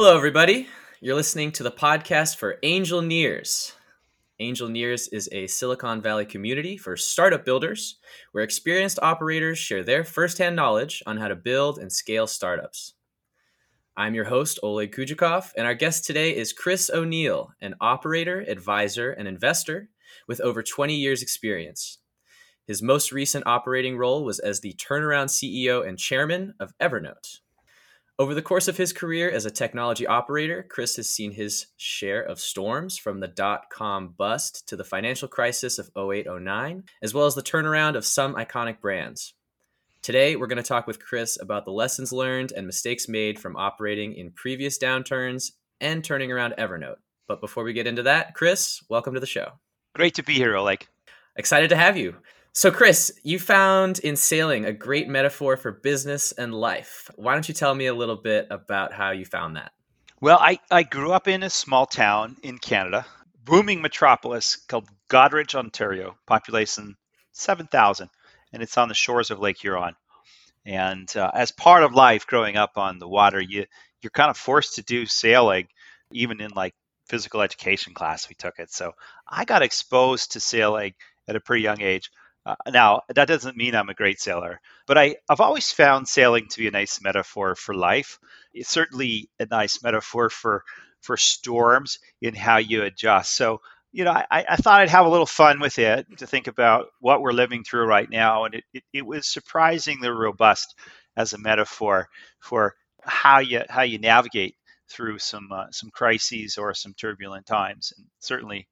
Hello, everybody. You're listening to the podcast for Angelneers. Angel Nears is a Silicon Valley community for startup builders where experienced operators share their firsthand knowledge on how to build and scale startups. I'm your host, Oleg Kujakov, and our guest today is Chris O'Neill, an operator, advisor, and investor with over 20 years' experience. His most recent operating role was as the turnaround CEO and chairman of Evernote. Over the course of his career as a technology operator, Chris has seen his share of storms from the dot com bust to the financial crisis of 08 09, as well as the turnaround of some iconic brands. Today, we're going to talk with Chris about the lessons learned and mistakes made from operating in previous downturns and turning around Evernote. But before we get into that, Chris, welcome to the show. Great to be here, Oleg. Excited to have you. So, Chris, you found in sailing a great metaphor for business and life. Why don't you tell me a little bit about how you found that? Well, I, I grew up in a small town in Canada, booming metropolis called Goderich, Ontario, population 7,000, and it's on the shores of Lake Huron. And uh, as part of life growing up on the water, you, you're kind of forced to do sailing, even in like physical education class, we took it. So I got exposed to sailing at a pretty young age. Uh, now, that doesn't mean I'm a great sailor, but I, I've always found sailing to be a nice metaphor for life. It's certainly a nice metaphor for for storms in how you adjust. So, you know, I, I thought I'd have a little fun with it to think about what we're living through right now, and it, it, it was surprisingly robust as a metaphor for how you how you navigate through some uh, some crises or some turbulent times, and certainly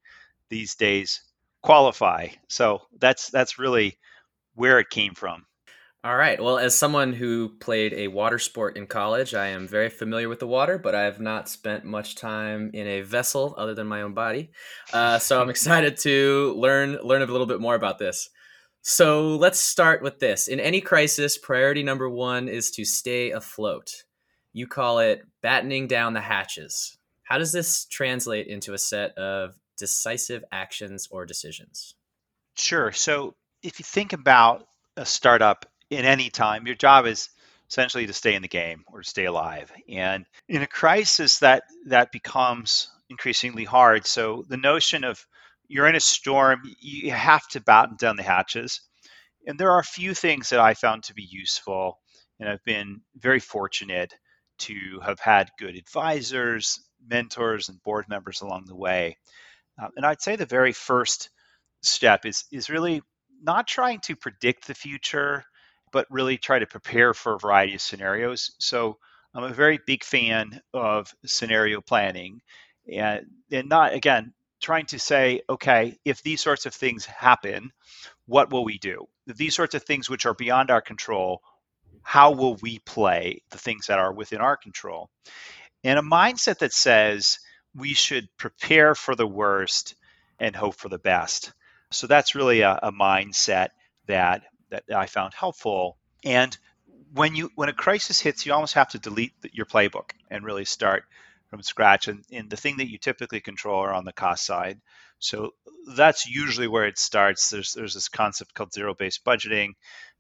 these days qualify. So that's that's really where it came from. All right. Well, as someone who played a water sport in college, I am very familiar with the water, but I have not spent much time in a vessel other than my own body. Uh, so I'm excited to learn learn a little bit more about this. So let's start with this. In any crisis, priority number one is to stay afloat. You call it battening down the hatches. How does this translate into a set of decisive actions or decisions? Sure. So if you think about a startup in any time, your job is essentially to stay in the game or to stay alive. And in a crisis that that becomes increasingly hard. So the notion of you're in a storm, you have to batten down the hatches. And there are a few things that I found to be useful. And I've been very fortunate to have had good advisors, mentors, and board members along the way. Um, and I'd say the very first step is is really not trying to predict the future, but really try to prepare for a variety of scenarios. So I'm a very big fan of scenario planning, and and not again trying to say, okay, if these sorts of things happen, what will we do? These sorts of things which are beyond our control, how will we play the things that are within our control? And a mindset that says we should prepare for the worst and hope for the best. So that's really a, a mindset that that I found helpful. And when you when a crisis hits, you almost have to delete your playbook and really start from scratch. And, and the thing that you typically control are on the cost side. So that's usually where it starts. There's there's this concept called zero-based budgeting,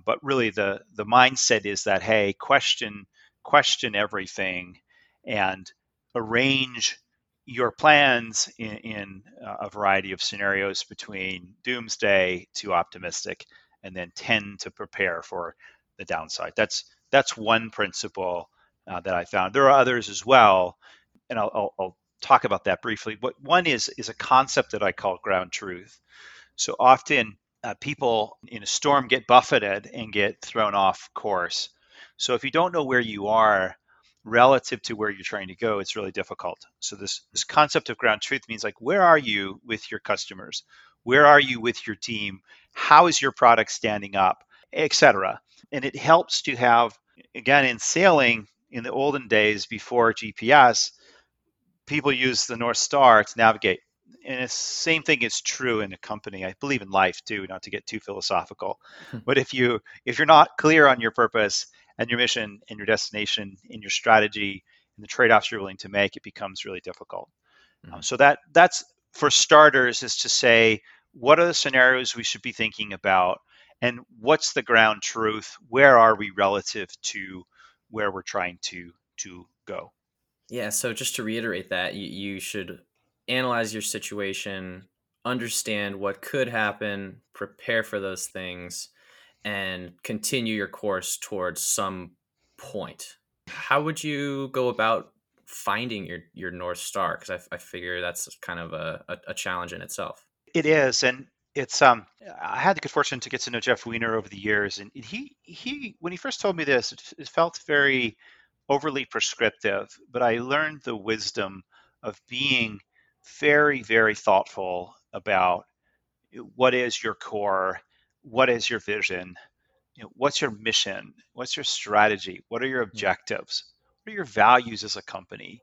but really the the mindset is that hey, question question everything and arrange your plans in, in uh, a variety of scenarios between doomsday to optimistic and then tend to prepare for the downside. That's that's one principle uh, that i found. There are others as well and I'll, I'll, I'll talk about that briefly but one is is a concept that i call ground truth. So often uh, people in a storm get buffeted and get thrown off course. So if you don't know where you are relative to where you're trying to go, it's really difficult. So this this concept of ground truth means like where are you with your customers? Where are you with your team? How is your product standing up, etc. And it helps to have again in sailing in the olden days before GPS, people use the North Star to navigate. And the same thing is true in a company. I believe in life too, not to get too philosophical. Hmm. but if you if you're not clear on your purpose and your mission and your destination and your strategy and the trade-offs you're willing to make, it becomes really difficult. Um, mm-hmm. Um, so that that's for starters is to say what are the scenarios we should be thinking about and what's the ground truth where are we relative to where we're trying to to go Yeah. So just to reiterate that, you, you should analyze your situation, understand what could happen, prepare for those things, and continue your course towards some point. How would you go about finding your, your North Star? Because I, I figure that's kind of a, a, a challenge in itself. It is, and it's um. I had the good fortune to get to know Jeff Weiner over the years, and he he when he first told me this, it, it felt very overly prescriptive. But I learned the wisdom of being very very thoughtful about what is your core, what is your vision, you know, what's your mission, what's your strategy, what are your Mm. objectives, what are your values as a company,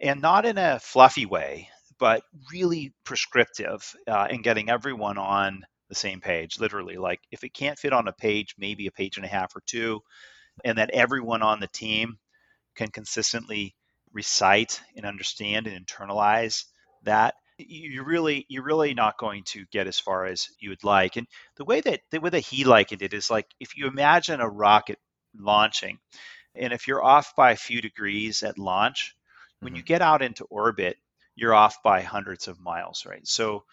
and not in a fluffy way, but really prescriptive uh, in getting everyone on the same page, literally. Like if it can't fit on a page, maybe a page and a half or two, and that everyone on the team can consistently recite and understand and internalize that you're really you're really not going to get as far as you would like and the way that the way that he likened it is like if you imagine a rocket launching and if you're off by a few degrees at launch when you Mhm. get out into orbit you're off by hundreds of miles right so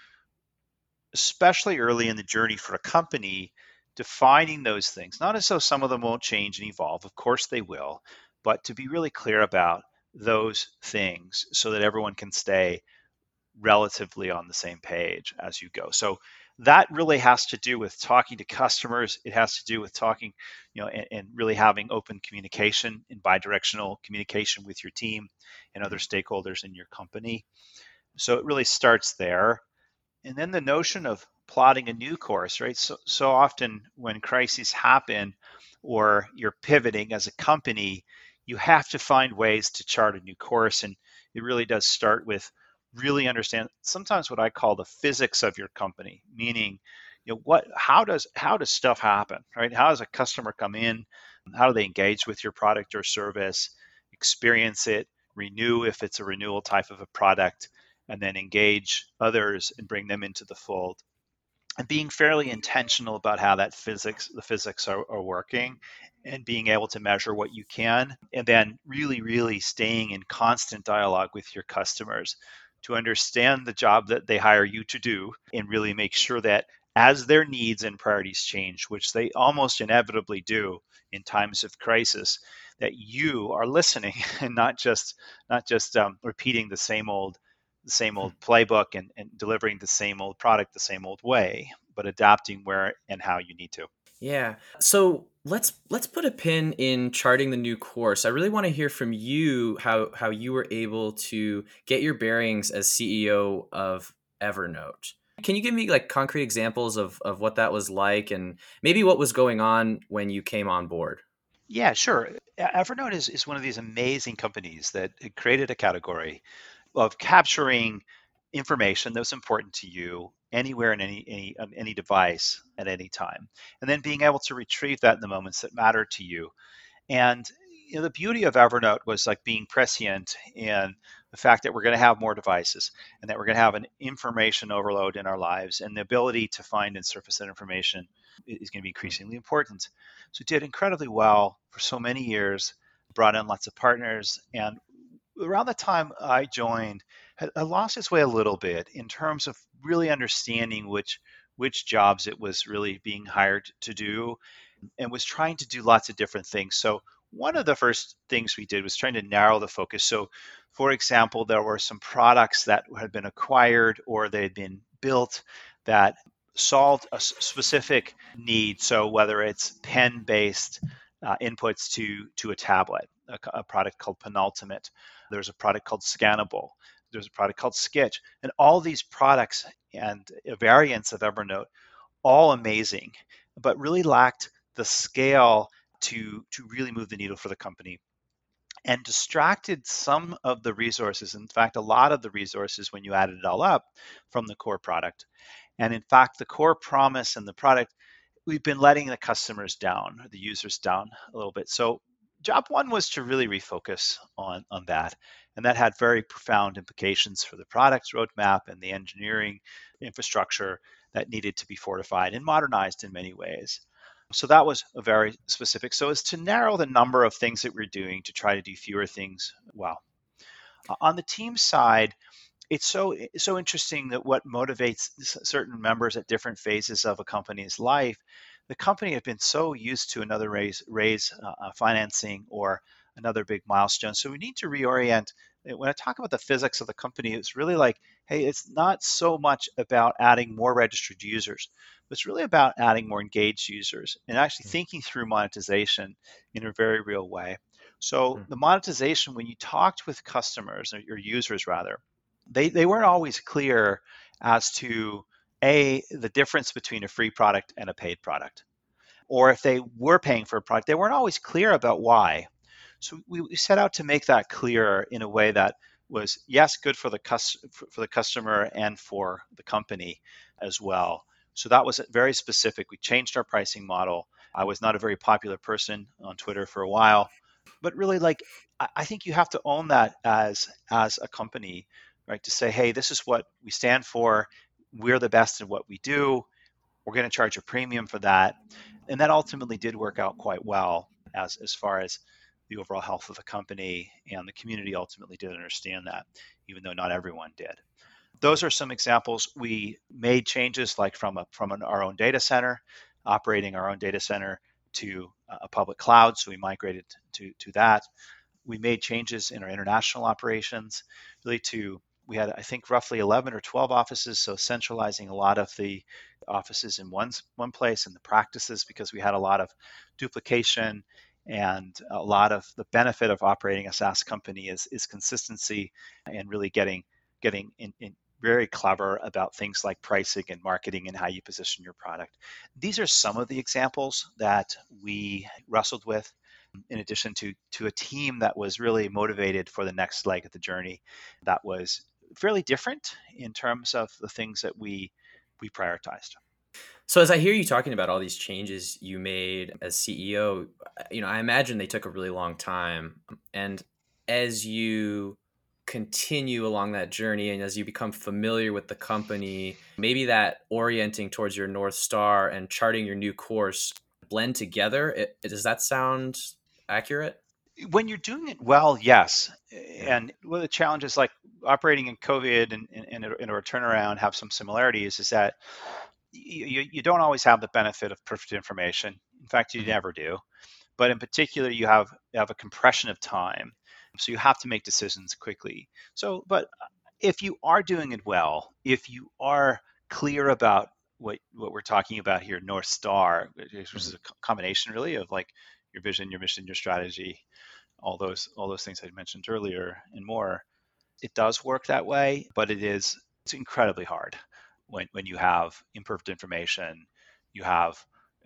especially early in the journey for a company defining those things not as though some of them won't change and evolve of course they will but to be really clear about those things so that everyone can stay relatively on the same page as you go. So that really has to do with talking to customers. It has to do with talking, you know, and, and really having open communication and bidirectional communication with your team and other mm-hmm. stakeholders in your company. So it really starts there. And then the notion of plotting a new course, right? So, so often when crises happen or you're pivoting as a company, you have to find ways to chart a new course. And it really does start with really understand sometimes what I call the physics of your company, meaning, you know, what how does how does stuff happen, right? How does a customer come in? How do they engage with your product or service, experience it, renew if it's a renewal type of a product, and then engage others and bring them into the fold and being fairly intentional about how that physics the physics are, are, working and being able to measure what you can and then really really staying in constant dialogue with your customers to understand the job that they hire you to do and really make sure that as their needs and priorities change which they almost inevitably do in times of crisis that you are listening and not just not just um, repeating the same old the same old playbook and, and delivering the same old product the same old way, but adapting where and how you need to. Yeah. So let's let's put a pin in charting the new course. I really want to hear from you how how you were able to get your bearings as CEO of Evernote. Can you give me like concrete examples of of what that was like and maybe what was going on when you came on board? Yeah, sure. Evernote is, is one of these amazing companies that created a category of capturing information that was important to you anywhere in any any on any device at any time. And then being able to retrieve that in the moments that matter to you. And you know, the beauty of evernote was like being prescient in the fact that we're going to have more devices and that we're going to have an information overload in our lives and the ability to find and surface that information is going to be increasingly important. So it did incredibly well for so many years brought in lots of partners and around the time I joined, had, lost its way a little bit in terms of really understanding which which jobs it was really being hired to do, and was trying to do lots of different things. So one of the first things we did was trying to narrow the focus. So, for example, there were some products that had been acquired or they had been built that solved a specific need. So whether it's pen-based uh, inputs to to a tablet, a, a product called Penultimate there's a product called Scannable. There's a product called Sketch. And all these products and variants of Evernote, all amazing, but really lacked the scale to, to really move the needle for the company and distracted some of the resources. In fact, a lot of the resources when you added it all up from the core product. And in fact, the core promise and the product, we've been letting the customers down, the users down a little bit. So job one was to really refocus on, on that. And that had very profound implications for the products roadmap and the engineering infrastructure that needed to be fortified and modernized in many ways. So that was a very specific. So as to narrow the number of things that we're doing to try to do fewer things well. On the team side, it's so so interesting that what motivates certain members at different phases of a company's life. The company had been so used to another raise raise uh, uh, financing or another big milestone, so we need to reorient. When I talk about the physics of the company, it's really like, hey, it's not so much about adding more registered users, but it's really about adding more engaged users and actually mm-hmm. thinking through monetization in a very real way. So mm-hmm. the monetization, when you talked with customers or your users rather, they, they weren't always clear as to a the difference between a free product and a paid product or if they were paying for a product they weren't always clear about why so we, we set out to make that clear in a way that was yes good for the cus- for the customer and for the company as well so that was very specific we changed our pricing model i was not a very popular person on twitter for a while but really like i think you have to own that as as a company right? To say, hey, this is what we stand for. We're the best in what we do. We're going to charge a premium for that. And that ultimately did work out quite well as, as far as the overall health of the company and the community ultimately did understand that, even though not everyone did. Those are some examples. We made changes like from a, from an, our own data center, operating our own data center to a public cloud. So we migrated to, to that. We made changes in our international operations really to we had, I think, roughly 11 or 12 offices. So centralizing a lot of the offices in one, one place and the practices because we had a lot of duplication and a lot of the benefit of operating a SaaS company is, is consistency and really getting getting in, in very clever about things like pricing and marketing and how you position your product. These are some of the examples that we wrestled with in addition to to a team that was really motivated for the next leg of the journey that was fairly different in terms of the things that we we prioritized. So as I hear you talking about all these changes you made as CEO, you know, I imagine they took a really long time. And as you continue along that journey and as you become familiar with the company, maybe that orienting towards your north star and charting your new course blend together. It, does that sound accurate? when you're doing it well, yes. And one of the challenges, like operating in COVID and in a, a turnaround, have some similarities. Is that you, you don't always have the benefit of perfect information. In fact, you mm-hmm. never do. But in particular, you have you have a compression of time, so you have to make decisions quickly. So, but if you are doing it well, if you are clear about what what we're talking about here, North Star, which is mm-hmm. a combination really of like your vision, your mission, your strategy, all those all those things I mentioned earlier and more. It does work that way, but it is it's incredibly hard when when you have imperfect information, you have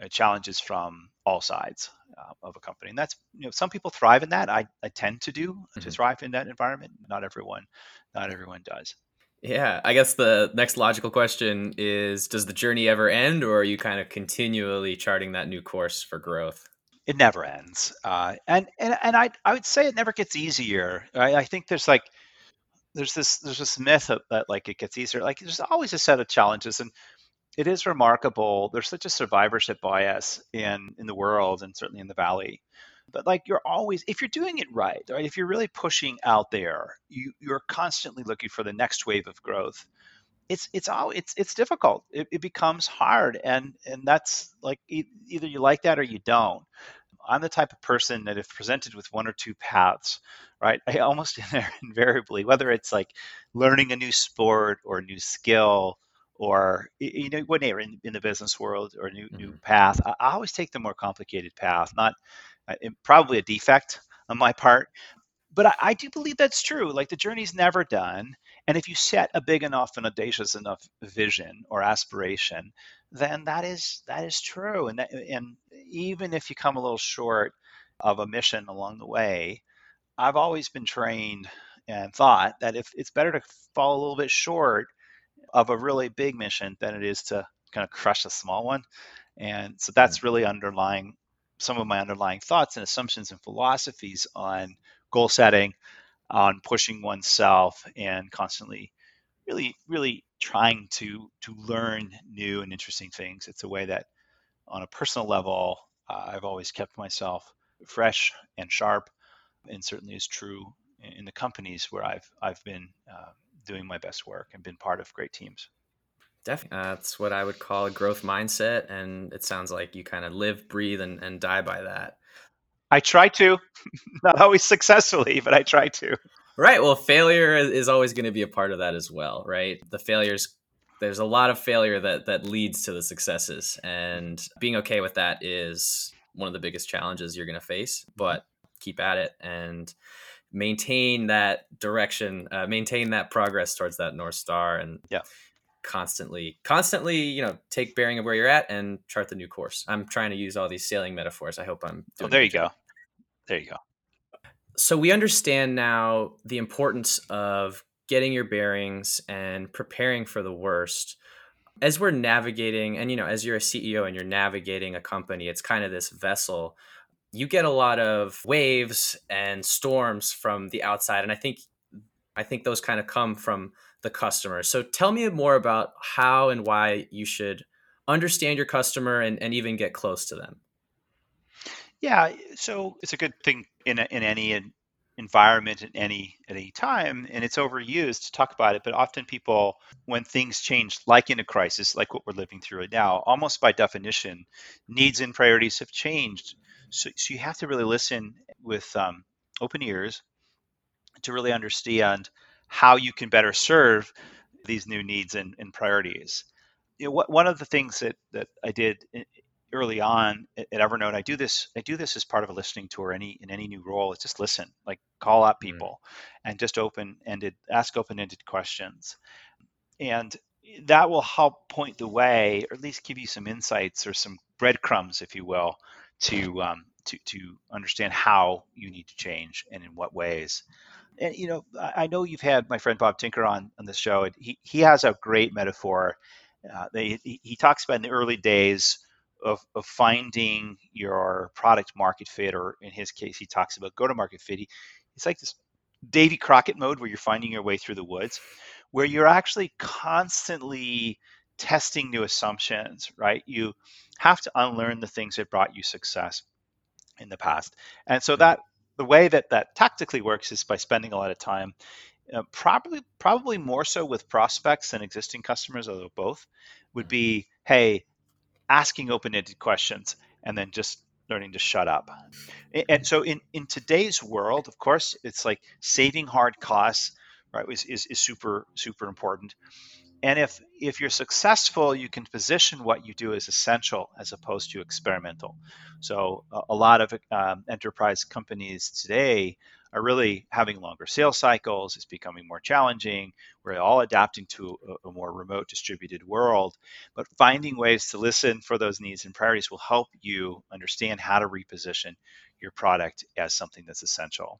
uh, challenges from all sides uh, of a company, and that's you know some people thrive in that. I, I tend to do mm-hmm. to thrive in that environment. Not everyone, not everyone does. Yeah, I guess the next logical question is Does the journey ever end, or are you kind of continually charting that new course for growth? it never ends. Uh, and and and I I would say it never gets easier. I, I think there's like there's this there's this myth that, like it gets easier. Like there's always a set of challenges, and it is remarkable. There's such a survivorship bias in in the world, and certainly in the valley. But like you're always, if you're doing it right, right, if you're really pushing out there, you you're constantly looking for the next wave of growth it's it's all it's it's difficult. It, it, becomes hard, and and that's like e- either you like that or you don't. I'm the type of person that if presented with one or two paths, right, I almost invariably, whether it's like learning a new sport or a new skill or you know whatever in, in the business world or a new mm-hmm. new path, I, I, always take the more complicated path. Not uh, probably a defect on my part, but I, I do believe that's true. Like the journey's never done, and if you set a big enough and audacious enough vision or aspiration, then that is that is true. And that, and even if you come a little short of a mission along the way, I've always been trained and thought that if it's better to fall a little bit short of a really big mission than it is to kind of crush a small one. And so that's mm. really underlying some of my underlying thoughts and assumptions and philosophies on goal setting, on pushing oneself, and constantly really, really trying to to learn new and interesting things. It's a way that, on a personal level, uh, I've always kept myself fresh and sharp, and certainly is true in the companies where I've I've been uh, doing my best work and been part of great teams. Definitely. Uh, that's what I would call a growth mindset. And it sounds like you kind of live, breathe, and, and die by that. I try to, not always successfully, but I try to. Right. Well, failure is always going to be a part of that as well, right? The failures, there's a lot of failure that that leads to the successes, and being okay with that is one of the biggest challenges you're going to face. But keep at it and maintain that direction, uh, maintain that progress towards that north star, and yeah constantly constantly you know take bearing of where you're at and chart the new course i'm trying to use all these sailing metaphors i hope i'm oh, there you job. There you go so we understand now the importance of getting your bearings and preparing for the worst as we're navigating and you know as you're a ceo and you're navigating a company it's kind of this vessel you get a lot of waves and storms from the outside and i think i think those kind of come from the customer. So tell me more about how and why you should understand your customer and, and even get close to them. Yeah, so it's a good thing in, a, in any environment at any at any time, and it's overused to talk about it. But often people, when things change, like in a crisis, like what we're living through right now, almost by definition, needs and priorities have changed. So, so you have to really listen with um, open ears to really understand how you can better serve these new needs and, and priorities. You know, what, one of the things that, that I did early on at Evernote, I do this. I do this as part of a listening tour. Any in any new role, it's just listen, like call out mm. people, mm. and just open ended, ask open ended questions, and that will help point the way, or at least give you some insights or some breadcrumbs, if you will, to um, to to understand how you need to change and in what ways and you know, I know you've had my friend Bob Tinker on on this show, and he he has a great metaphor. Uh, they, he, he talks about in the early days of, of finding your product market fit, or in his case, he talks about go to market fit. He, it's like this Davy Crockett mode where you're finding your way through the woods, where you're actually constantly testing new assumptions, right? You have to unlearn the things that brought you success in the past. And so that the way that that tactically works is by spending a lot of time, uh, probably probably more so with prospects than existing customers, although both would be, hey, asking open-ended questions and then just learning to shut up. And so in in today's world, of course, it's like saving hard costs, right? Is is, is super super important and if if you're successful you can position what you do as essential as opposed to experimental so a, a lot of um, enterprise companies today are really having longer sales cycles it's becoming more challenging we're all adapting to a, a more remote distributed world but finding ways to listen for those needs and priorities will help you understand how to reposition your product as something that's essential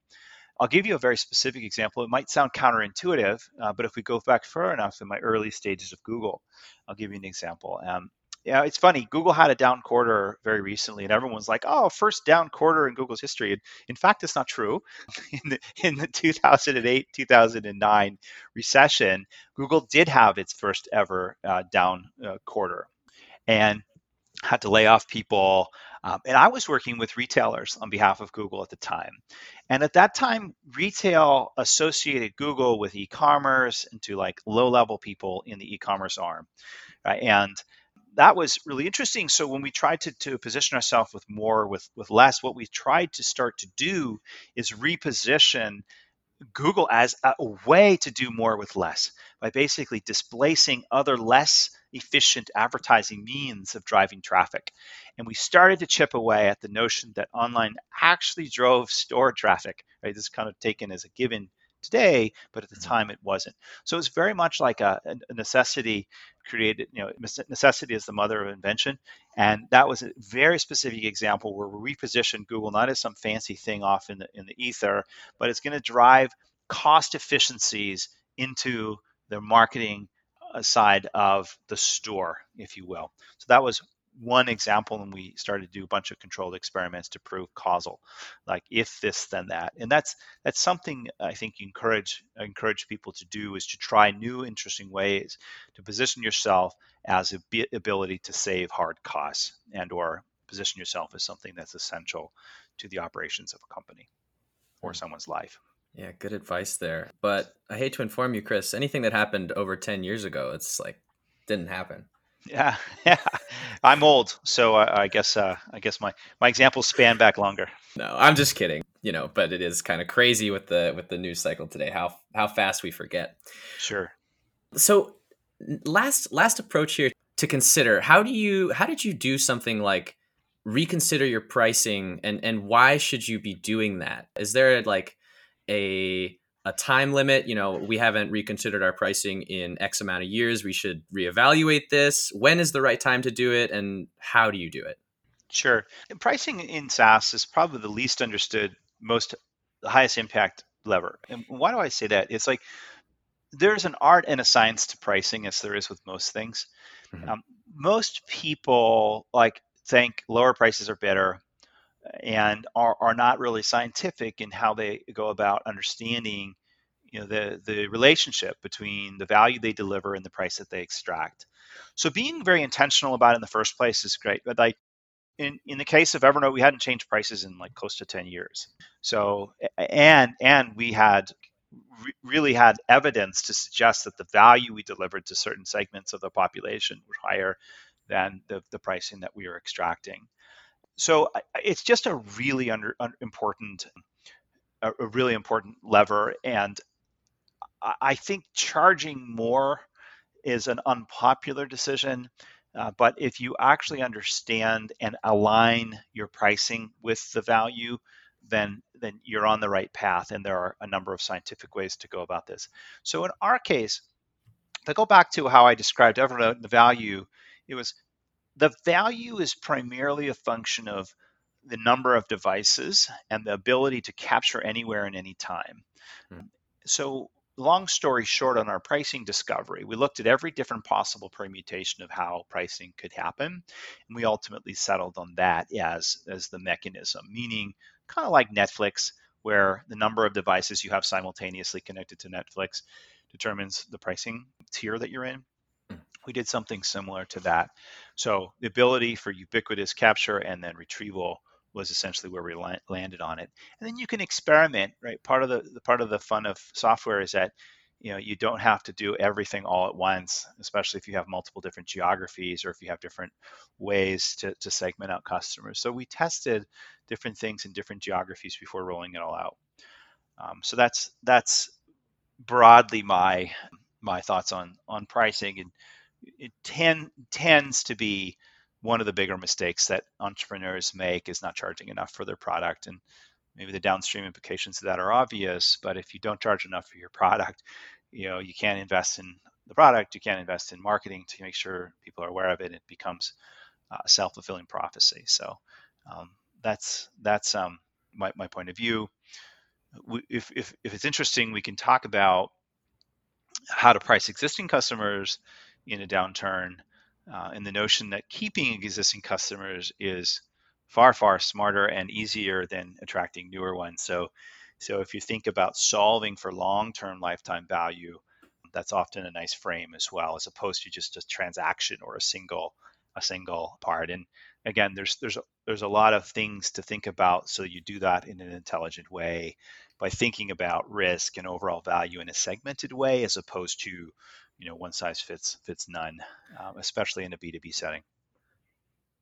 I'll give you a very specific example. It might sound counterintuitive, uh, but if we go back far enough in my early stages of Google, I'll give you an example. Um, yeah, it's funny. Google had a down quarter very recently, and everyone's like, "Oh, first down quarter in Google's history." And in fact, it's not true. in the in the 2008 2009 recession, Google did have its first ever uh, down uh, quarter, and had to lay off people. Um, and I was working with retailers on behalf of Google at the time. And at that time, retail associated Google with e commerce and to like low level people in the e commerce arm. Right? And that was really interesting. So when we tried to, to position ourselves with more, with, with less, what we tried to start to do is reposition Google as a way to do more with less by basically displacing other less efficient advertising means of driving traffic. And we started to chip away at the notion that online actually drove store traffic. Right, this is kind of taken as a given today, but at the mm-hmm. time it wasn't. So it's very much like a, a, necessity created, you know, necessity is the mother of invention. And that was a very specific example where we repositioned Google not as some fancy thing off in the in the ether, but it's going to drive cost efficiencies into the marketing uh, side of the store, if you will. So that was one example and we started to do a bunch of controlled experiments to prove causal like if this then that and that's that's something i think you encourage encourage people to do is to try new interesting ways to position yourself as a ability to save hard costs and or position yourself as something that's essential to the operations of a company or hmm. someone's life Yeah, good advice there. But I hate to inform you, Chris, anything that happened over 10 years ago, it's like didn't happen. Yeah, yeah. I'm old, so I, I guess uh, I guess my my examples span back longer. No, I'm just kidding. You know, but it is kind of crazy with the with the news cycle today. How how fast we forget. Sure. So last last approach here to consider. How do you how did you do something like reconsider your pricing and and why should you be doing that? Is there like a a time limit. You know we haven't reconsidered our pricing in x amount of years. We should reevaluate this. When is the right time to do it and how do you do it? Sure. And pricing in saas is probably the least understood most the highest impact lever. And why do i say that? It's like there's an art and a science to pricing as there is with most things. Mm-hmm. um, most people like think lower prices are better and are, are not really scientific in how they go about understanding you know the the relationship between the value they deliver and the price that they extract. So being very intentional about it in the first place is great but like in in the case of evernote we hadn't changed prices in like close to 10 years. So and and we had re- really had evidence to suggest that the value we delivered to certain segments of the population was higher than the, the pricing that we were extracting. So it's just a really under, important, a really important lever, and I think charging more is an unpopular decision. Uh, but if you actually understand and align your pricing with the value, then then you're on the right path. And there are a number of scientific ways to go about this. So in our case, to go back to how I described Evernote, and the value, it was the value is primarily a function of the number of devices and the ability to capture anywhere and any time. Mm-hmm. So, long story short, on our pricing discovery, we looked at every different possible permutation of how pricing could happen, and we ultimately settled on that as as the mechanism, meaning kind of like Netflix, where the number of devices you have simultaneously connected to Netflix determines the pricing tier that you're in hmm. we did something similar to that. So the ability for ubiquitous capture and then retrieval was essentially where we landed on it. And then you can experiment, right? Part of the, the part of the fun of software is that you know you don't have to do everything all at once, especially if you have multiple different geographies or if you have different ways to, to segment out customers. So we tested different things in different geographies before rolling it all out. Um, so that's that's broadly my my thoughts on on pricing and it ten, tends to be one of the bigger mistakes that entrepreneurs make is not charging enough for their product and maybe the downstream implications of that are obvious but if you don't charge enough for your product you know you can't invest in the product you can't invest in marketing to make sure people are aware of it it becomes a self-fulfilling prophecy. So um, that's that's um, my, my point of view. If, if, if it's interesting we can talk about how to price existing customers in a downturn, uh, and the notion that keeping existing customers is far far smarter and easier than attracting newer ones. So, so if you think about solving for long-term lifetime value, that's often a nice frame as well, as opposed to just a transaction or a single a single part. And again, there's there's there's a lot of things to think about. So you do that in an intelligent way by thinking about risk and overall value in a segmented way, as opposed to you know one size fits fits none, um, especially in a B two B setting.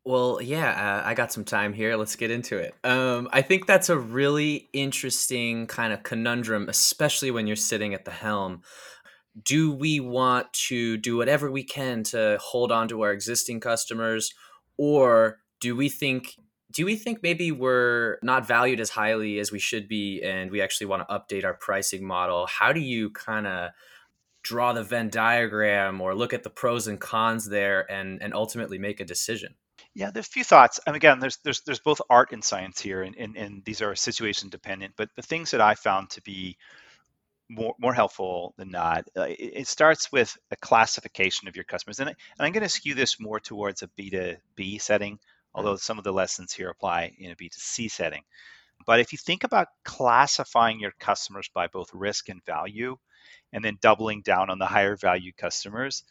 Well, yeah, uh, I got some time here. Let's get into it. Um, I think that's a really interesting kind of conundrum, especially when you're sitting at the helm. Do we want to do whatever we can to hold on to our existing customers, or do we think do we think maybe we're not valued as highly as we should be, and we actually want to update our pricing model? How do you kind of draw the Venn diagram or look at the pros and cons there and and ultimately make a decision? Yeah, there's a few thoughts. And again, there's there's there's both art and science here, and, and, and these are situation dependent. But the things that I found to be more, more helpful than not, uh, it, it, starts with a classification of your customers. And, and I'm going to skew this more towards a B2B setting, although mm-hmm. some of the lessons here apply in a B2C setting. But if you think about classifying your customers by both risk and value, and then doubling down on the higher value customers.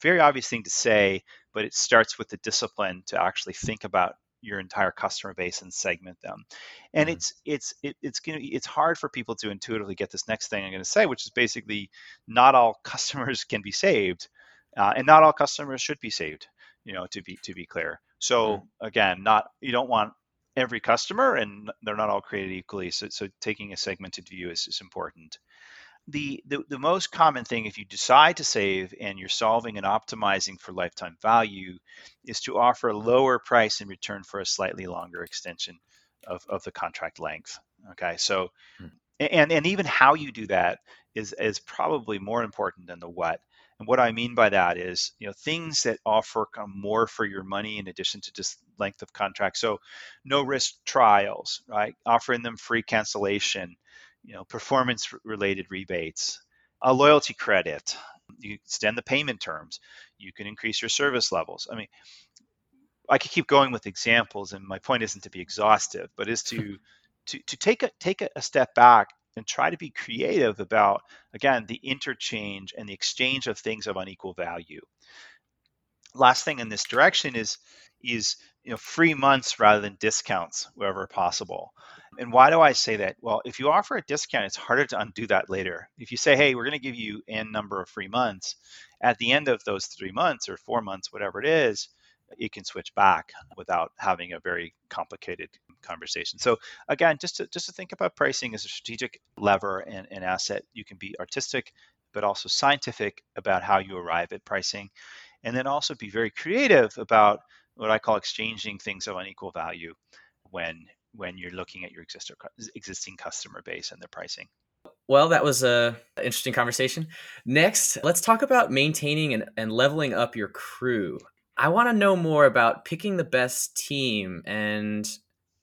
Very obvious thing to say, but it starts with the discipline to actually think about your entire customer base and segment them. And mm-hmm. it's it's it, it's gonna it's hard for people to intuitively get this next thing I'm going to say, which is basically not all customers can be saved, uh, and not all customers should be saved. You know, to be to be clear. So mm-hmm. again, not you don't want every customer, and they're not all created equally. So so taking a segmented view is, is important the, the, the most common thing if you decide to save and you're solving and optimizing for lifetime value is to offer a lower price in return for a slightly longer extension of, of the contract length okay? So hmm. and and even how you do that is is probably more important than the what. And what i mean by that is you know things that offer more for your money in addition to just length of contract. So no risk trials right? Offering them free cancellation you know, performance related rebates, a loyalty credit, you extend the payment terms, you can increase your service levels. I mean, I could keep going with examples, and my point isn't to be exhaustive, but is to to, to take a take a step back and try to be creative about again the interchange and the exchange of things of unequal value. Last thing in this direction is is you know free months rather than discounts wherever possible. And why do I say that? Well, if you offer a discount, it's harder to undo that later. If you say, hey, we're going to give you n number of free months, at the end of those three months or four months, whatever it is, you can switch back without having a very complicated conversation. So again, just to just to think about pricing as a strategic lever and an asset, you can be artistic, but also scientific about how you arrive at pricing, and then also be very creative about what I call exchanging things of unequal value when when you're looking at your existing existing customer base and their pricing. Well, that was a interesting conversation. Next, let's talk about maintaining and, and leveling up your crew. I want to know more about picking the best team and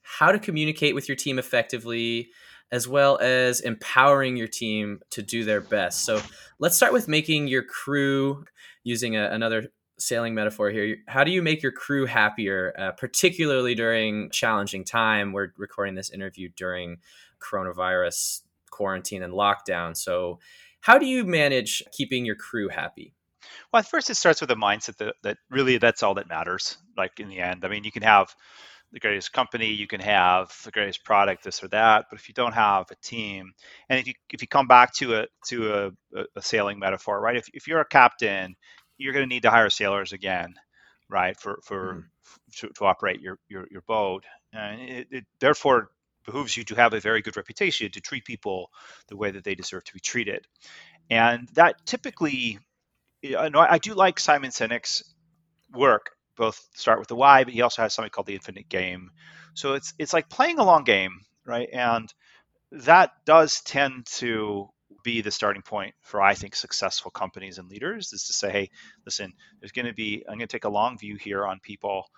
how to communicate with your team effectively, as well as empowering your team to do their best. So let's start with making your crew using a, another sailing metaphor here. How do you make your crew happier, uh, particularly during challenging time? We're recording this interview during coronavirus quarantine and lockdown. So, how do you manage keeping your crew happy? Well, first, it starts with a mindset that, that really that's all that matters. Like in the end, I mean, you can have the greatest company, you can have the greatest product, this or that, but if you don't have a team, and if you if you come back to a to a, a sailing metaphor, right? If if you're a captain you're going to need to hire sailors again, right, for for mm to, to, operate your your, your boat, and it, it, therefore behooves you to have a very good reputation to treat people the way that they deserve to be treated, and that typically, you know, I do like Simon Sinek's work. Both start with the why, but he also has something called the infinite game. So it's it's like playing a long game, right? And that does tend to be the starting point for I think successful companies and leaders is to say, hey, listen, there's going to be I'm going to take a long view here on people,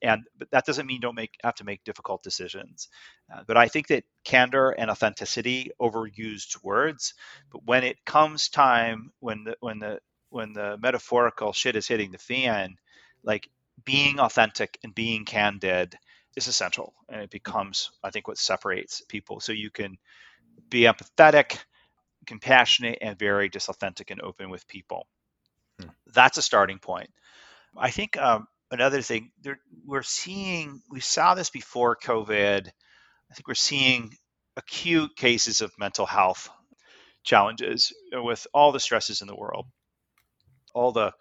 and but that doesn't mean don't make have to make difficult decisions. Uh, but I think that candor and authenticity overused words, but when it comes time when the when the when the metaphorical shit is hitting the fan, like being authentic and being candid is essential and it becomes i think what separates people so you can be empathetic compassionate and very just authentic and open with people. Hmm. That's a starting point. I think um, another thing there, we're seeing, we saw this before COVID. I think we're seeing acute cases of mental health challenges with all the stresses in the world, all the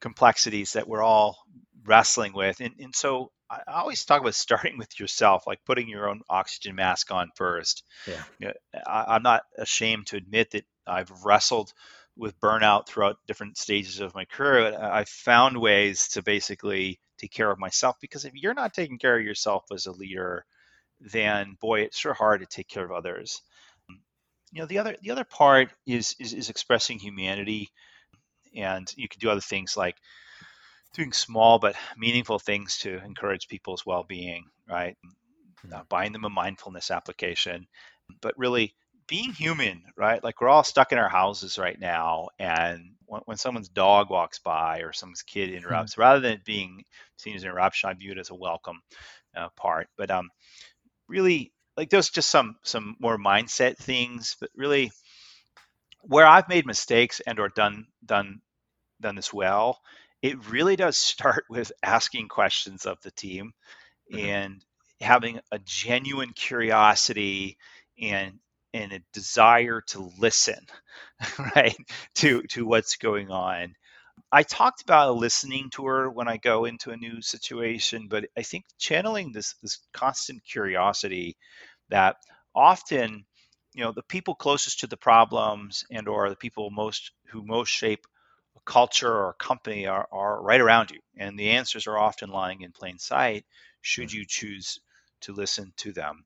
complexities that we're all wrestling with. And, and so I always talk about starting with yourself, like putting your own oxygen mask on first. Yeah. You know, I, I'm not ashamed to admit that I've wrestled with burnout throughout different stages of my career. I've found ways to basically take care of myself because if you're not taking care of yourself as a leader, then boy, it's sure hard to take care of others. You know, the other the other part is is, is expressing humanity, and you can do other things like doing small but meaningful things to encourage people's well-being right uh, buying them a mindfulness application but really being human right like we're all stuck in our houses right now and when, when someone's dog walks by or someone's kid mm-hmm. interrupts mm-hmm. rather than it being seen as an interruption i view it as a welcome uh, part but um really like those just some some more mindset things but really where i've made mistakes and or done done done this well it really does start with asking questions of the team mm-hmm. and having a genuine curiosity and and a desire to listen right to to what's going on i talked about a listening tour when i go into a new situation but i think channeling this this constant curiosity that often you know the people closest to the problems and or the people most who most shape a culture or a company are, are right around you and the answers are often lying in plain sight should you choose to listen to them.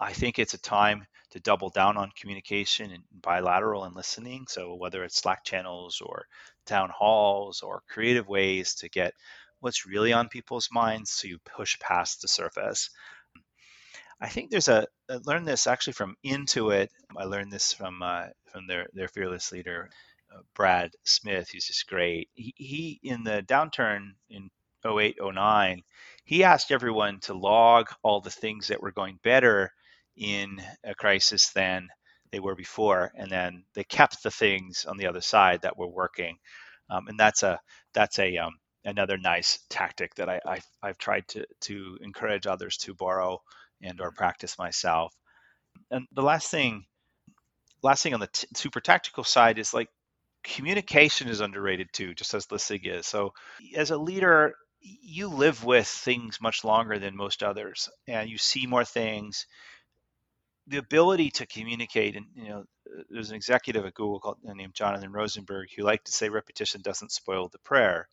I think it's a time to double down on communication and bilateral and listening so whether it's slack channels or town halls or creative ways to get what's really on people's minds so you push past the surface. I think there's a I learned this actually from Intuit. I learned this from uh, from their their fearless leader, Brad Smith. He's just great. He, he in the downturn in 08, 09, he asked everyone to log all the things that were going better in a crisis than they were before, and then they kept the things on the other side that were working. Um, and that's a that's a um, another nice tactic that I, I've, I've tried to to encourage others to borrow and or practice myself. And the last thing, last thing on the t- super tactical side is like communication is underrated too, just as listening is. So as a leader, you live with things much longer than most others, and you see more things. The ability to communicate, and you know, there's an executive at Google called, uh, named Jonathan Rosenberg who liked to say repetition doesn't spoil the prayer.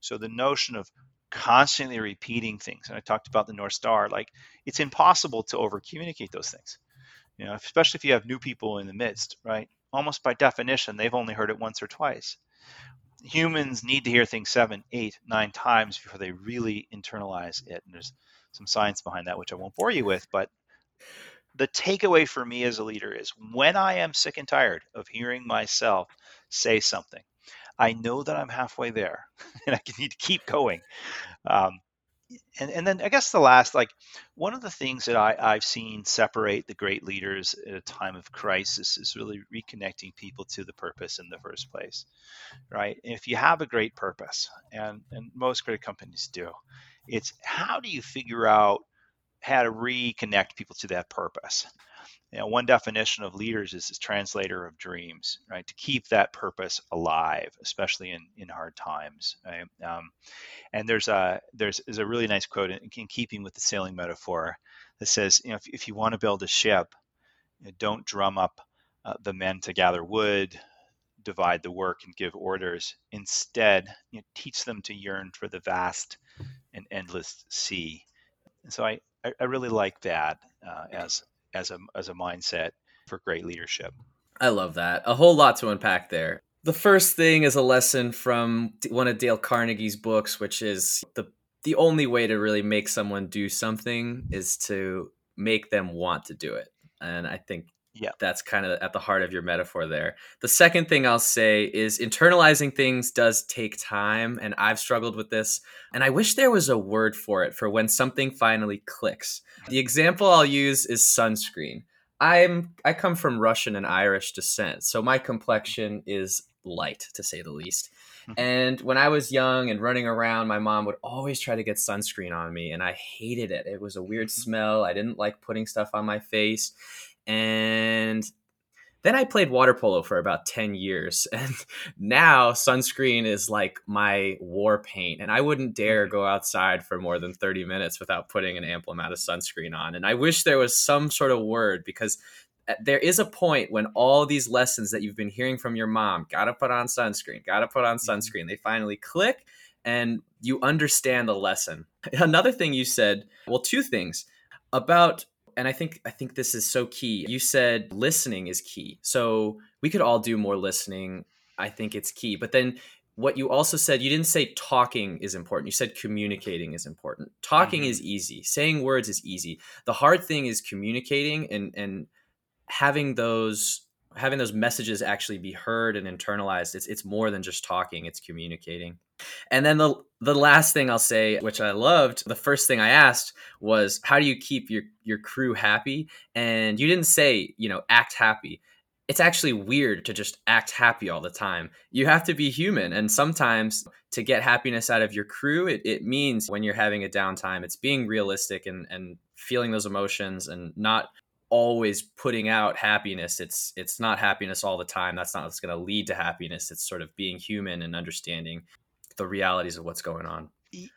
So the notion of constantly repeating things. And I talked about the North Star. Like it's impossible to over communicate those things. You know, especially if you have new people in the midst, right? Almost by definition, they've only heard it once or twice. Humans need to hear things seven, eight, nine times before they really internalize it. And there's some science behind that, which I won't bore you with. But the takeaway for me as a leader is when I am sick and tired of hearing myself say something, I know that I'm halfway there and I need to keep going. Um, and, and then I guess the last, like one of the things that I, I've seen separate the great leaders at a time of crisis is really reconnecting people to the purpose in the first place, right? If you have a great purpose, and, and most great companies do, it's how do you figure out how to reconnect people to that purpose? You know, one definition of leaders is, translator of dreams, right? To keep that purpose alive, especially in, in hard times. Right? Um, and there's a there's, there's a really nice quote in, in, keeping with the sailing metaphor that says, you know, if, if you want to build a ship, you know, don't drum up uh, the men to gather wood, divide the work, and give orders. Instead, you know, teach them to yearn for the vast and endless sea. And so I, I, really like that uh, as as a as a mindset for great leadership. I love that. A whole lot to unpack there. The first thing is a lesson from one of Dale Carnegie's books, which is the the only way to really make someone do something is to make them want to do it. And I think yeah. That's kind of at the heart of your metaphor there. The second thing I'll say is internalizing things does take time. And I've struggled with this. And I wish there was a word for it for when something finally clicks. The example I'll use is sunscreen. I'm I come from Russian and Irish descent, so my complexion is light to say the least. Mm-hmm. And when I was young and running around, my mom would always try to get sunscreen on me, and I hated it. It was a weird mm-hmm. smell. I didn't like putting stuff on my face. And then I played water polo for about 10 years. And now sunscreen is like my war paint. And I wouldn't dare mm-hmm. go outside for more than 30 minutes without putting an ample amount of sunscreen on. And I wish there was some sort of word because uh, there is a point when all these lessons that you've been hearing from your mom gotta put on sunscreen, gotta put on mm-hmm. sunscreen, they finally click and you understand the lesson. Another thing you said, well, two things about and I think I think this is so key. You said listening is key. So we could all do more listening. I think it's key. But then what you also said, you didn't say talking is important. You said communicating is important. Talking mm-hmm. is easy. Saying words is easy. The hard thing is communicating and and having those having those messages actually be heard and internalized. It's it's more than just talking, it's communicating. And then the the last thing I'll say, which I loved, the first thing I asked was, "How do you keep your your crew happy?" And you didn't say, you know, act happy. it's actually weird to just act happy all the time. You have to be human. And sometimes to get happiness out of your crew, it, it means when you're having a downtime, it's being realistic and, and feeling those emotions and not always putting out happiness. It's it's not happiness all the time. That's not what's gonna lead to happiness. It's sort of being human and understanding the realities of what's going on.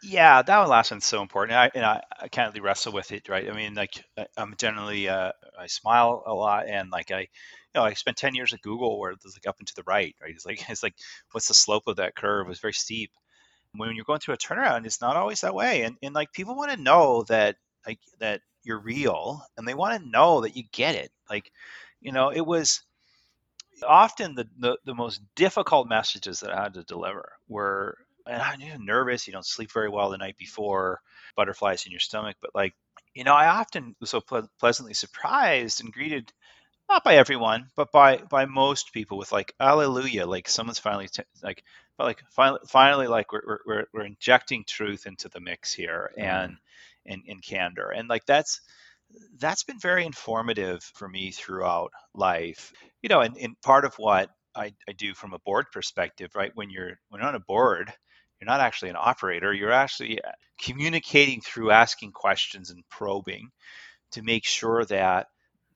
Yeah that last one's so important I, and I, I can't really wrestle with it right? I mean like i'm generally uh, i smile a lot and like i you know i spent 10 years at google where it's like up and to the right right? It's like it's like what's the slope of that curve? It's very steep. When you're going through a turnaround it's not always that way and, and like people want to know that like that you're real and they want to know that you get it. Like you know it was often the, the, the most difficult messages that i had to deliver were and I'm nervous. You don't sleep very well the night before, butterflies in your stomach. But like, you know, I often was so ple- pleasantly surprised and greeted, not by everyone, but by by most people with like, hallelujah, like someone's finally t- like, but like finally, finally, like we're, we're we're injecting truth into the mix here and mm. and in candor, and like that's that's been very informative for me throughout life. You know, and, and part of what I, I do from a board perspective, right? When you're when you're on a board, you're not actually an operator. You're actually uh, communicating through asking questions and probing to make sure that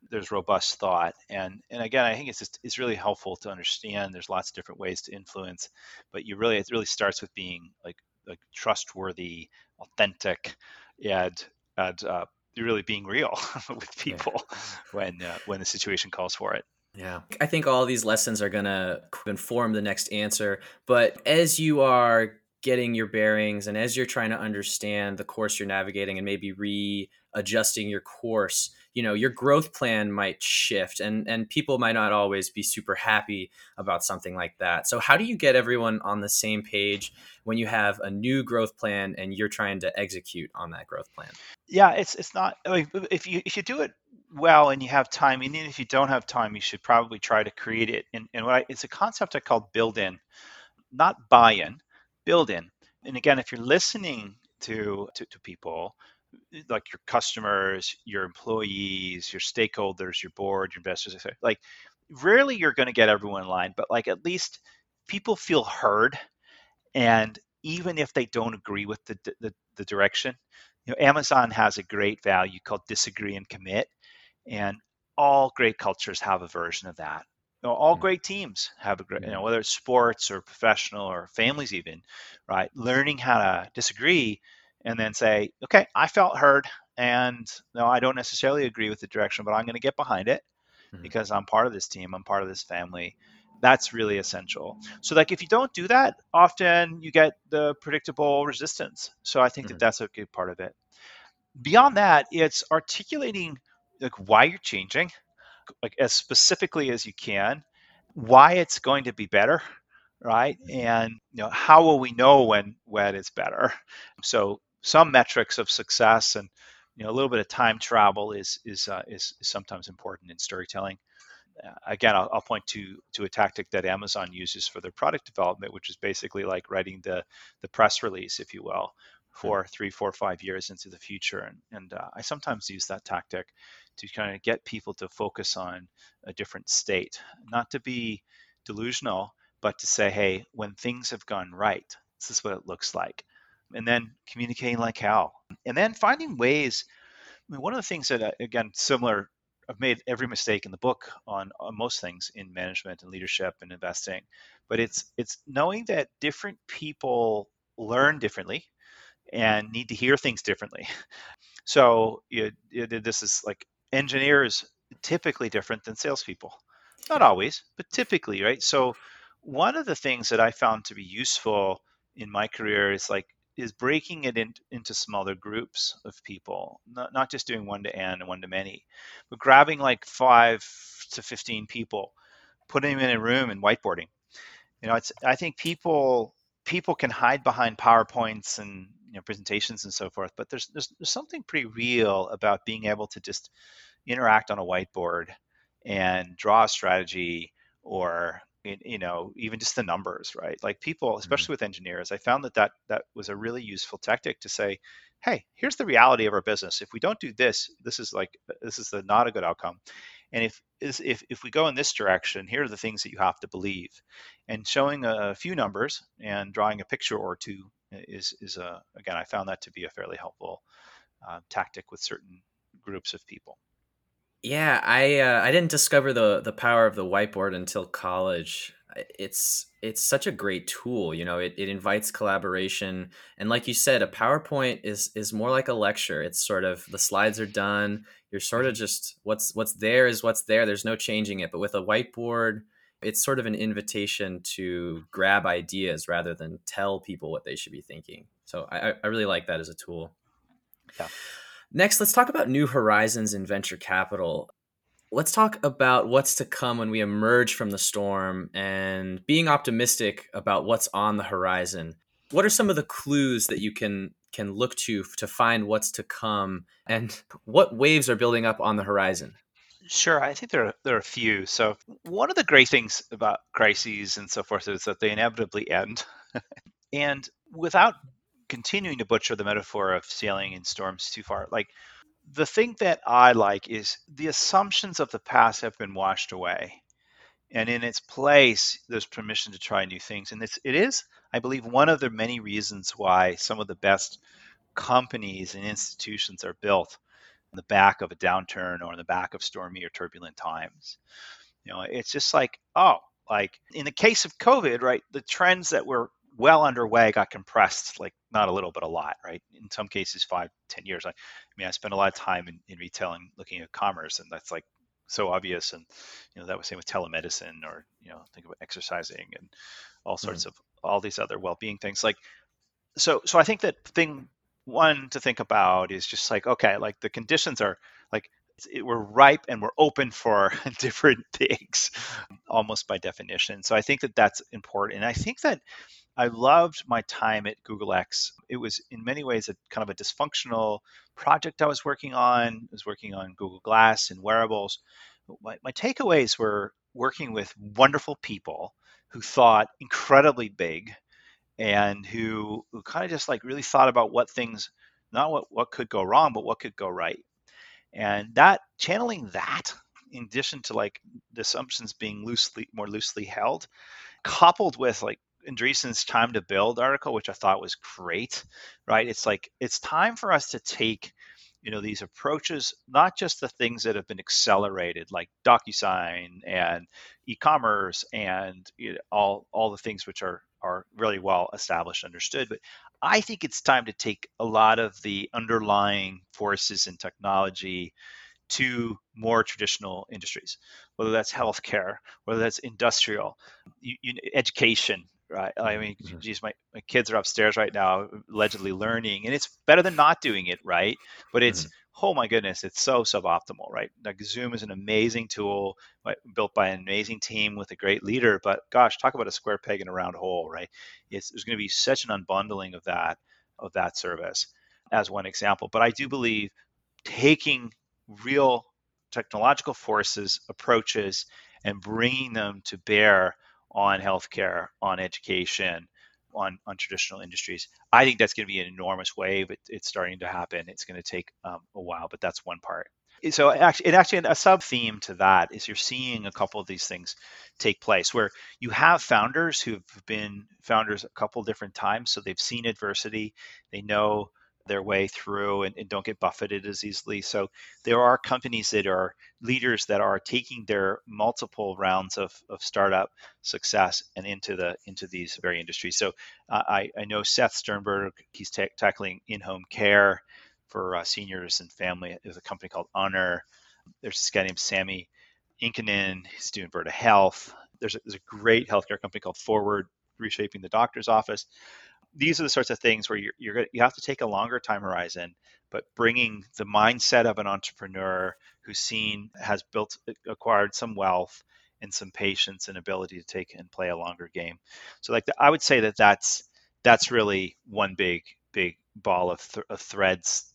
there's robust thought. And and again, I think it's just it's really helpful to understand. There's lots of different ways to influence, but you really it really starts with being like like trustworthy, authentic, and and uh, really being real with people yeah. when uh, when the situation calls for it. Yeah. I think all these lessons are going to inform the next answer. But as you are getting your bearings and as you're trying to understand the course you're navigating and maybe readjusting your course you know your growth plan might shift and and people might not always be super happy about something like that. So how do you get everyone on the same page when you have a new growth plan and you're trying to execute on that growth plan? Yeah it's it's not if you if you do it well and you have time and if you don't have time you should probably try to create it. And, and what I, it's a concept i call build in not buy in build in. And again, if you're listening to, to, to people, like your customers, your employees, your stakeholders, your board, your investors, like rarely you're going to get everyone in line, but like at least people feel heard. And even if they don't agree with the, the, the direction, you know, Amazon has a great value called disagree and commit. And all great cultures have a version of that know, all great teams have a great, you know, whether it's sports or professional or families even, right? Learning how to disagree and then say, okay, I felt heard and no, I don't necessarily agree with the direction, but I'm going to get behind it mm-hmm. because I'm part of this team, I'm part of this family. That's really essential. So, like, if you don't do that, often you get the predictable resistance. So, I think mm-hmm. that that's a good part of it. Beyond that, it's articulating like why you're changing like as specifically as you can why it's going to be better right? And you know how will we know when when it's better? So some metrics of success and you know a little bit of time travel is is uh, is, is sometimes important in storytelling. Uh, again I'll, I'll, point to to a tactic that amazon uses for their product development which is basically like writing the the press release if you will for three four five years into the future and and uh, i sometimes use that tactic to kind of get people to focus on a different state, not to be delusional, but to say, hey, when things have gone right, this is what it looks like. And then communicating like how. And then finding ways. I mean, one of the things that, uh, again, similar, I've made every mistake in the book on, on most things in management and leadership and investing, but it's it's knowing that different people learn differently Mm-hmm. and need to hear things differently. So you, you, this is like engineers typically different than salespeople. Not always, but typically, right? So one of the things that I found to be useful in my career is like is breaking it in, into smaller groups of people, not, not just doing one to n and one to many, but grabbing like five to 15 people, putting them in a room and whiteboarding. You know, it's, I think people, people can hide behind PowerPoints and you know, presentations and so forth, but there's, there's, there's something pretty real about being able to just interact on a whiteboard and draw a strategy or you know even just the numbers right like people mm-hmm. especially mm-hmm. with engineers i found that, that that was a really useful tactic to say hey here's the reality of our business if we don't do this this is like this is the not a good outcome And if if if we go in this direction, here are the things that you have to believe. And showing a few numbers and drawing a picture or two is is a again I found that to be a fairly helpful uh, tactic with certain groups of people. Yeah, I uh, I didn't discover the the power of the whiteboard until college. It's it's such a great tool, you know. It, it invites collaboration, and like you said, a PowerPoint is is more like a lecture. It's sort of the slides are done. You're sort of just what's what's there is what's there. There's no changing it. But with a whiteboard, it's sort of an invitation to grab ideas rather than tell people what they should be thinking. So I, I really like that as a tool. Yeah. Next, let's talk about new horizons in venture capital. Let's talk about what's to come when we emerge from the storm and being optimistic about what's on the horizon. What are some of the clues that you can can look to to find what's to come and what waves are building up on the horizon? Sure, I think there are, there are a few. So one of the great things about crises and so forth is that they inevitably end. and without continuing to butcher the metaphor of sailing in storms too far. Like the thing that I like is the assumptions of the past have been washed away. And in its place, there's permission to try new things. And it's, it is, I believe, one of the many reasons why some of the best companies and institutions are built the back of a downturn or in the back of stormy or turbulent times. You know, it's just like, oh, like in the case of COVID, right, the trends that were well underway got compressed like not a little but a lot right? In some cases five ten years. I, I mean i spent a lot of time in, in retail and looking at commerce and that's like so obvious. And you know that was same with telemedicine or you know think about exercising and all sorts mm of all these other well-being things. Like so so i think that thing one to think about is just like okay like the conditions are like it, we're ripe and we're open for different things almost by definition so i think that that's important and i think that I loved my time at Google X. It was in many ways a kind of a dysfunctional project I was working on. I was working on Google Glass and wearables. My, my takeaways were working with wonderful people who thought incredibly big and who, who kind of just like really thought about what things, not what, what could go wrong, but what could go right. And that channeling that in addition to like the assumptions being loosely more loosely held coupled with like Andreessen's time to build article, which I thought was great, right? It's like it's time for us to take, you know, these approaches, not just the things that have been accelerated, like DocuSign and e-commerce and you know, all all the things which are are really well established, understood. But I think it's time to take a lot of the underlying forces in technology to more traditional industries, whether that's healthcare, whether that's industrial, you, you, education, right? I mean, mm-hmm. geez, my, my kids are upstairs right now, allegedly learning, and it's better than not doing it, right? But it's, mm-hmm. Oh my goodness, it's so suboptimal, right? Like Zoom is an amazing tool built by an amazing team with a great leader, but gosh, talk about a square peg in a round hole, right? It's, there's going to be such an unbundling of that of that service as one example. But I do believe taking real technological forces, approaches, and bringing them to bear on healthcare, on education, on, on traditional industries. I think that's going to be an enormous wave. It, it's starting to happen. It's going to take um, a while, but that's one part. So actually, it actually a sub theme to that is you're seeing a couple of these things take place where you have founders who've been founders a couple different times, so they've seen adversity, they know their way through and, and, don't get buffeted as easily. So there are companies that are leaders that are taking their multiple rounds of, of startup success and into the into these very industries. So uh, I, I know Seth Sternberg, he's ta- tackling in-home care for uh, seniors and family. There's a company called Honor. There's this guy named Sami Inkinen. He's doing Virta Health. There's a, there's a great healthcare company called Forward, reshaping the doctor's office these are the sorts of things where you're, you're you have to take a longer time horizon but bringing the mindset of an entrepreneur who's seen has built acquired some wealth and some patience and ability to take and play a longer game. So like the, i would say that that's that's really one big big ball of, th- of threads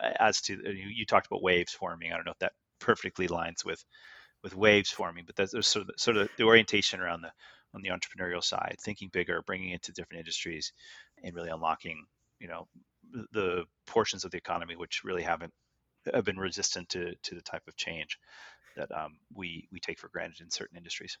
uh, as to you, you, talked about waves forming. I don't know if that perfectly lines with with waves forming but there's sort of, sort of the orientation around the on the entrepreneurial side, thinking bigger, bringing it to different industries, and really unlocking, you know, the portions of the economy which really haven't have been resistant to to the type of change. that um, we we take for granted in certain industries.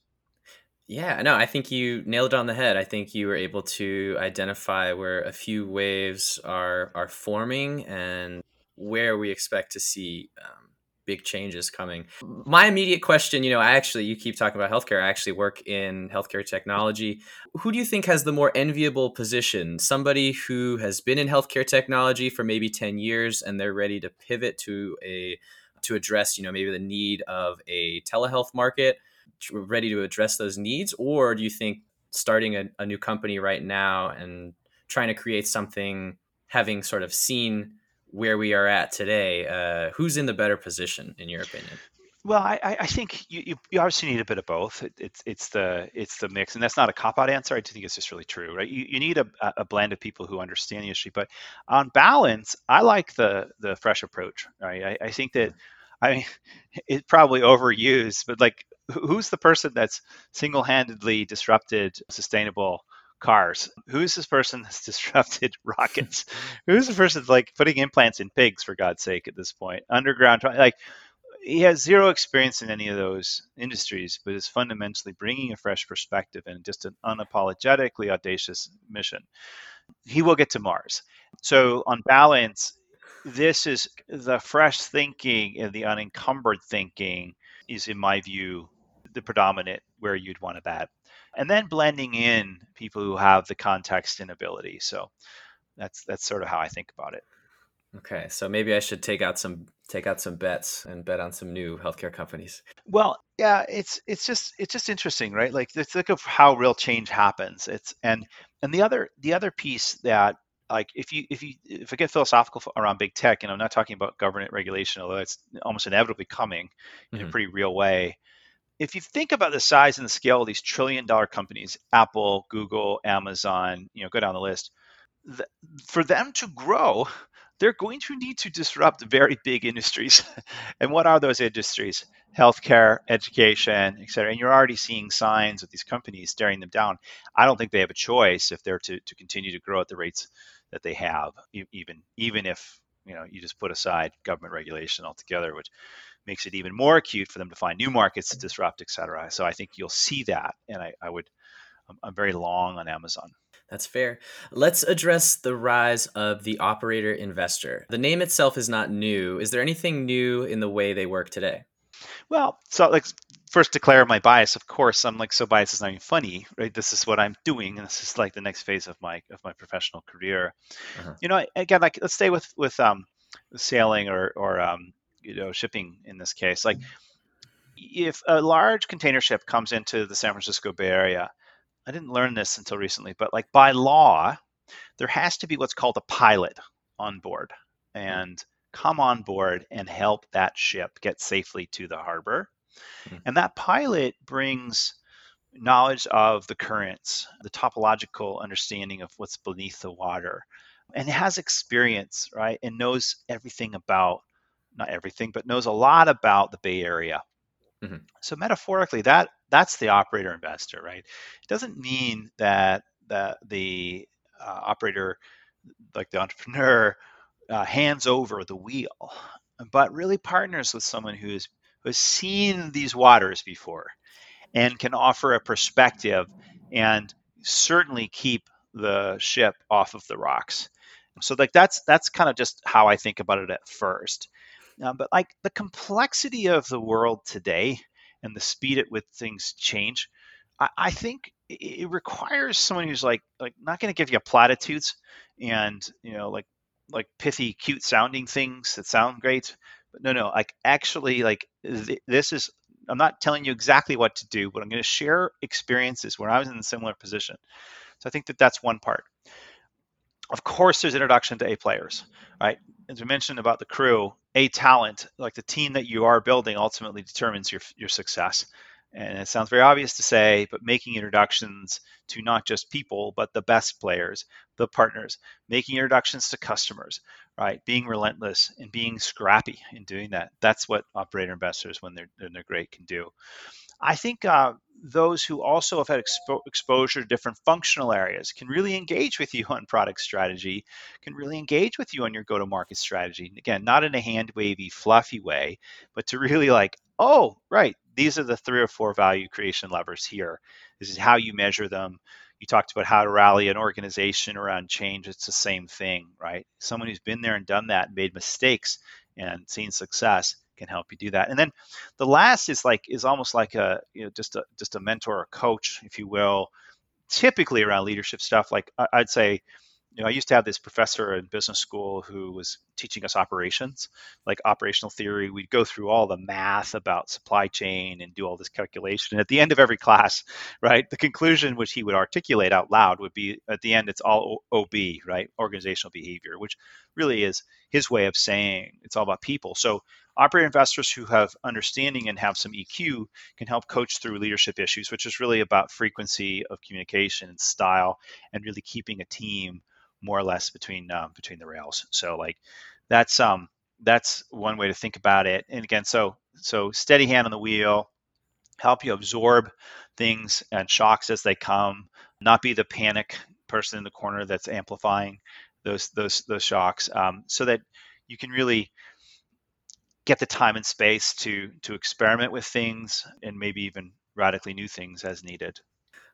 Yeah, no, I think you nailed it on the head. I think you were able to identify where a few waves are are forming and where we expect to see um, big changes coming. My immediate question, you know, I actually you keep talking about healthcare. I actually work in healthcare technology. Who do you think has the more enviable position? Somebody who has been in healthcare technology for maybe 10 years and they're ready to pivot to a to address, you know, maybe the need of a telehealth market ready to address those needs or do you think starting a, a new company right now and trying to create something having sort of seen where we are at today uh, who's in the better position in your opinion well, I, I think you, you, obviously need a bit of both. It, it's it's the it's the mix, and that's not a cop out answer. I do think it's just really true, right? You, you need a, a blend of people who understand the industry, but on balance, I like the the fresh approach. Right? I, I think that I it's probably overused, but like who's the person that's single-handedly disrupted sustainable cars? Who's this person that's disrupted rockets? Who's the person that's like putting implants in pigs for God's sake at this point? Underground, like he has zero experience in any of those industries, but is fundamentally bringing a fresh perspective and just an unapologetically audacious mission. He will get to Mars. So, on balance, this is the fresh thinking and the unencumbered thinking is, in my view, the predominant where you'd want to bet. And then blending in people who have the context and ability. So that's that's sort of how I think about it. Okay, so maybe I should take out some take out some bets and bet on some new healthcare companies. Well, yeah, it's it's just it's just interesting, right? Like think of how real change happens. It's and and the other the other piece that like if you if you if I get philosophical around big tech, and I'm not talking about government regulation, although it's almost inevitably coming in mm-hmm. a pretty real way if you think about the size and the scale of these trillion dollar companies apple google amazon you know go down the list for them to grow they're going to need to disrupt very big industries. And what are those industries? Healthcare education et cetera. And you're already seeing signs of these companies staring them down. I don't think they have a choice if they're to, to continue to grow at the rates that they have even even if you know you just put aside government regulation altogether which makes it even more acute for them to find new markets to disrupt, et cetera. So I think you'll see that, and I, I would, I'm, I'm very long on Amazon. That's fair. Let's address the rise of the operator investor. The name itself is not new. Is there anything new in the way they work today? Well, so like first declare my bias. Of course, I'm like so biased it's not even funny, right? This is what I'm doing, and this is like the next phase of my of my professional career. Uh-huh. You know, again, like let's stay with with um, sailing or or um, you know shipping in this case like if a large container ship comes into the san francisco bay area i didn't learn this until recently but like by law there has to be what's called a pilot on board and come on board and help that ship get safely to the harbor. Mm-hmm. and that pilot brings knowledge of the currents the topological understanding of what's beneath the water and has experience right and knows everything about not everything, but knows a lot about the Bay Area. Mm-hmm. So metaphorically, that that's the operator investor, right? It doesn't mean that that the uh, operator, like the entrepreneur, uh, hands over the wheel, but really partners with someone who is who has seen these waters before, and can offer a perspective and certainly keep the ship off of the rocks. So like that's that's kind of just how I think about it at first. Uh, but like the complexity of the world today and the speed at which things change, I, I think it requires someone who's like like not going to give you platitudes and you know like like pithy, cute sounding things that sound great. But no, no, like actually, like th- this is. I'm not telling you exactly what to do, but I'm going to share experiences where I was in a similar position. So I think that that's one part. Of course, there's introduction to A players, right? As we mentioned about the crew, a talent, like the team that you are building, ultimately determines your your success. And it sounds very obvious to say, but making introductions to not just people, but the best players, the partners, making introductions to customers, right? Being relentless and being scrappy in doing that. That's what operator investors, when they're, when they're great, can do. I think uh, those who also have had expo- exposure to different functional areas can really engage with you on product strategy, can really engage with you on your go to market strategy. Again, not in a hand wavy, fluffy way, but to really like oh, right, these are the three or four value creation levers here. This is how you measure them. You talked about how to rally an organization around change. It's the same thing, right? Someone who's been there and done that, made mistakes and seen success can help you do that. And then the last is like is almost like a you know just a just a mentor or coach, if you will, typically around leadership stuff. Like I'd say you know, I used to have this professor in business school who was teaching us operations, like operational theory. We'd go through all the math about supply chain and do all this calculation. And at the end of every class, right, the conclusion which he would articulate out loud would be at the end, it's all OB, right, organizational behavior, which really is his way of saying it's all about people. So operator investors who have understanding and have some EQ can help coach through leadership issues, which is really about frequency of communication and style and really keeping a team more or less between uh, between the rails. So like that's um that's one way to think about it. And again, so so steady hand on the wheel, help you absorb things and shocks as they come, not be the panic person in the corner that's amplifying those those those shocks, um, so that you can really get the time and space to to experiment with things and maybe even radically new things as needed.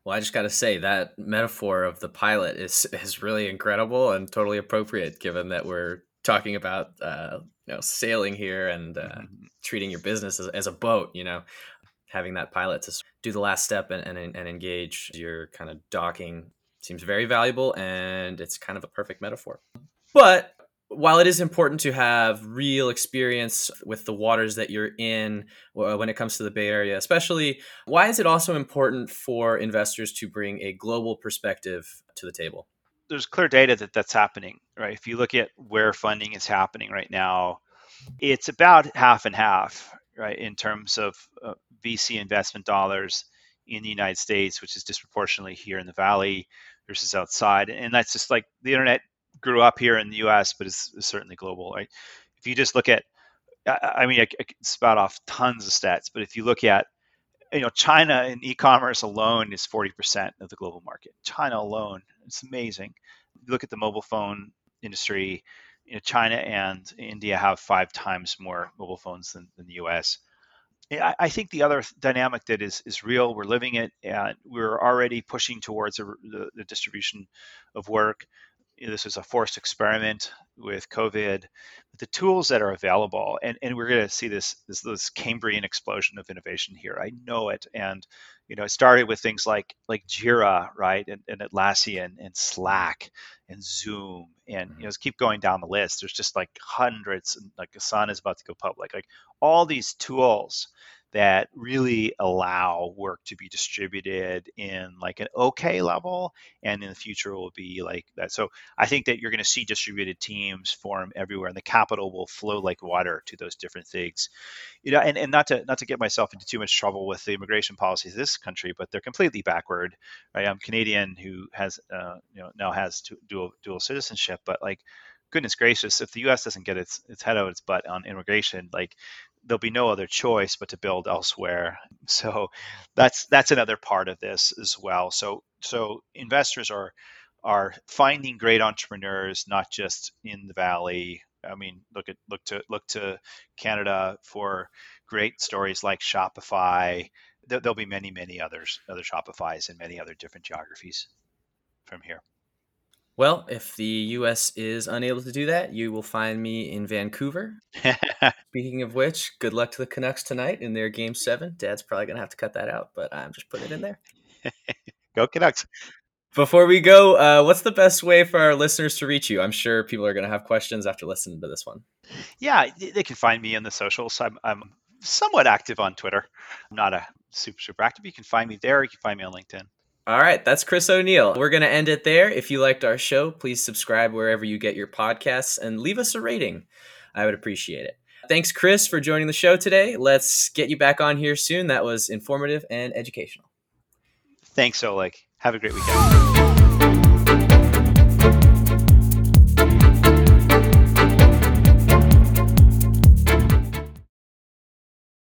Well, I just got to say that metaphor of the pilot is is really incredible and totally appropriate, given that we're talking about uh, you know sailing here and uh, mm-hmm. treating your business as, as, a boat. You know, having that pilot to do the last step and, and, and engage your kind of docking seems very valuable, and it's kind of a perfect metaphor. But while it is important to have real experience with the waters that you're in when it comes to the Bay Area, especially, why is it also important for investors to bring a global perspective to the table? There's clear data that that's happening, right? If you look at where funding is happening right now, it's about half and half, right, in terms of uh, VC investment dollars in the United States, which is disproportionately here in the Valley versus outside. And that's just like the internet grew up here in the U.S., but is certainly global. Right? If you just look at, I, mean, I, I spout off tons of stats, but if you look at, you know, China in e-commerce alone is 40% of the global market. China alone, it's amazing. Look at the mobile phone industry. You know, China and India have five times more mobile phones than, than the U.S. I, think the other dynamic that is is real. We're living it, and we're already pushing towards a, the, the distribution of work this was a forced experiment with COVID. The tools that are available, and, and we're going to see this, this this Cambrian explosion of innovation here. I know it, and you know it started with things like like Jira, right, and, and Atlassian, and Slack, and Zoom, and you mm-hmm. know keep going down the list. There's just like hundreds, and like Asana is about to go public. Like all these tools that really allow work to be distributed in like an okay level and in the future will be like that so i think that you're going to see distributed teams form everywhere and the capital will flow like water to those different things you know and, and not to not to get myself into too much trouble with the immigration policies of this country but they're completely backward right i'm canadian who has uh, you know now has dual dual citizenship but like goodness gracious, if the U.S. doesn't get its its head out its butt on immigration, like there'll be no other choice but to build elsewhere. So that's that's another part of this as well. So so investors are are finding great entrepreneurs not just in the valley. I mean, look at look to look to Canada for great stories like Shopify. There, there'll be many many others other Shopifys in many other different geographies from here. Well, if the U.S. is unable to do that, you will find me in Vancouver. Speaking of which, good luck to the Canucks tonight in their Game Seven. Dad's probably gonna have to cut that out, but I'm just putting it in there. go Canucks! Before we go, uh, what's the best way for our listeners to reach you? I'm sure people are going to have questions after listening to this one. Yeah, they can find me in the socials. I'm, I'm somewhat active on Twitter. I'm not a super super active. You can find me there. You can find me on LinkedIn. All right, that's Chris O'Neill. We're going to end it there. If you liked our show, please subscribe wherever you get your podcasts and leave us a rating. I would appreciate it. Thanks, Chris, for joining the show today. Let's get you back on here soon. That was informative and educational. Thanks, Oleg. Have a great weekend.